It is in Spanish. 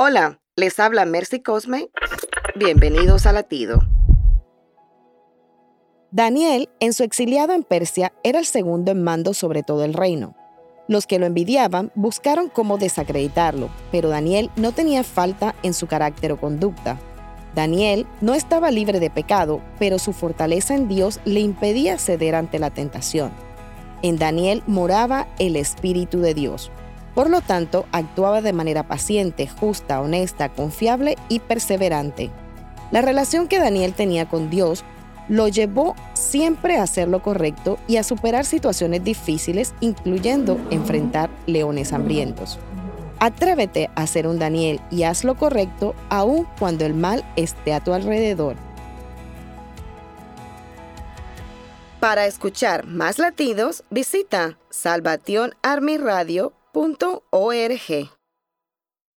Hola, les habla Mercy Cosme. Bienvenidos a Latido. Daniel, en su exiliado en Persia, era el segundo en mando sobre todo el reino. Los que lo envidiaban buscaron cómo desacreditarlo, pero Daniel no tenía falta en su carácter o conducta. Daniel no estaba libre de pecado, pero su fortaleza en Dios le impedía ceder ante la tentación. En Daniel moraba el Espíritu de Dios. Por lo tanto, actuaba de manera paciente, justa, honesta, confiable y perseverante. La relación que Daniel tenía con Dios lo llevó siempre a hacer lo correcto y a superar situaciones difíciles, incluyendo enfrentar leones hambrientos. Atrévete a ser un Daniel y haz lo correcto aun cuando el mal esté a tu alrededor. Para escuchar más latidos, visita salvationarmyradio.org.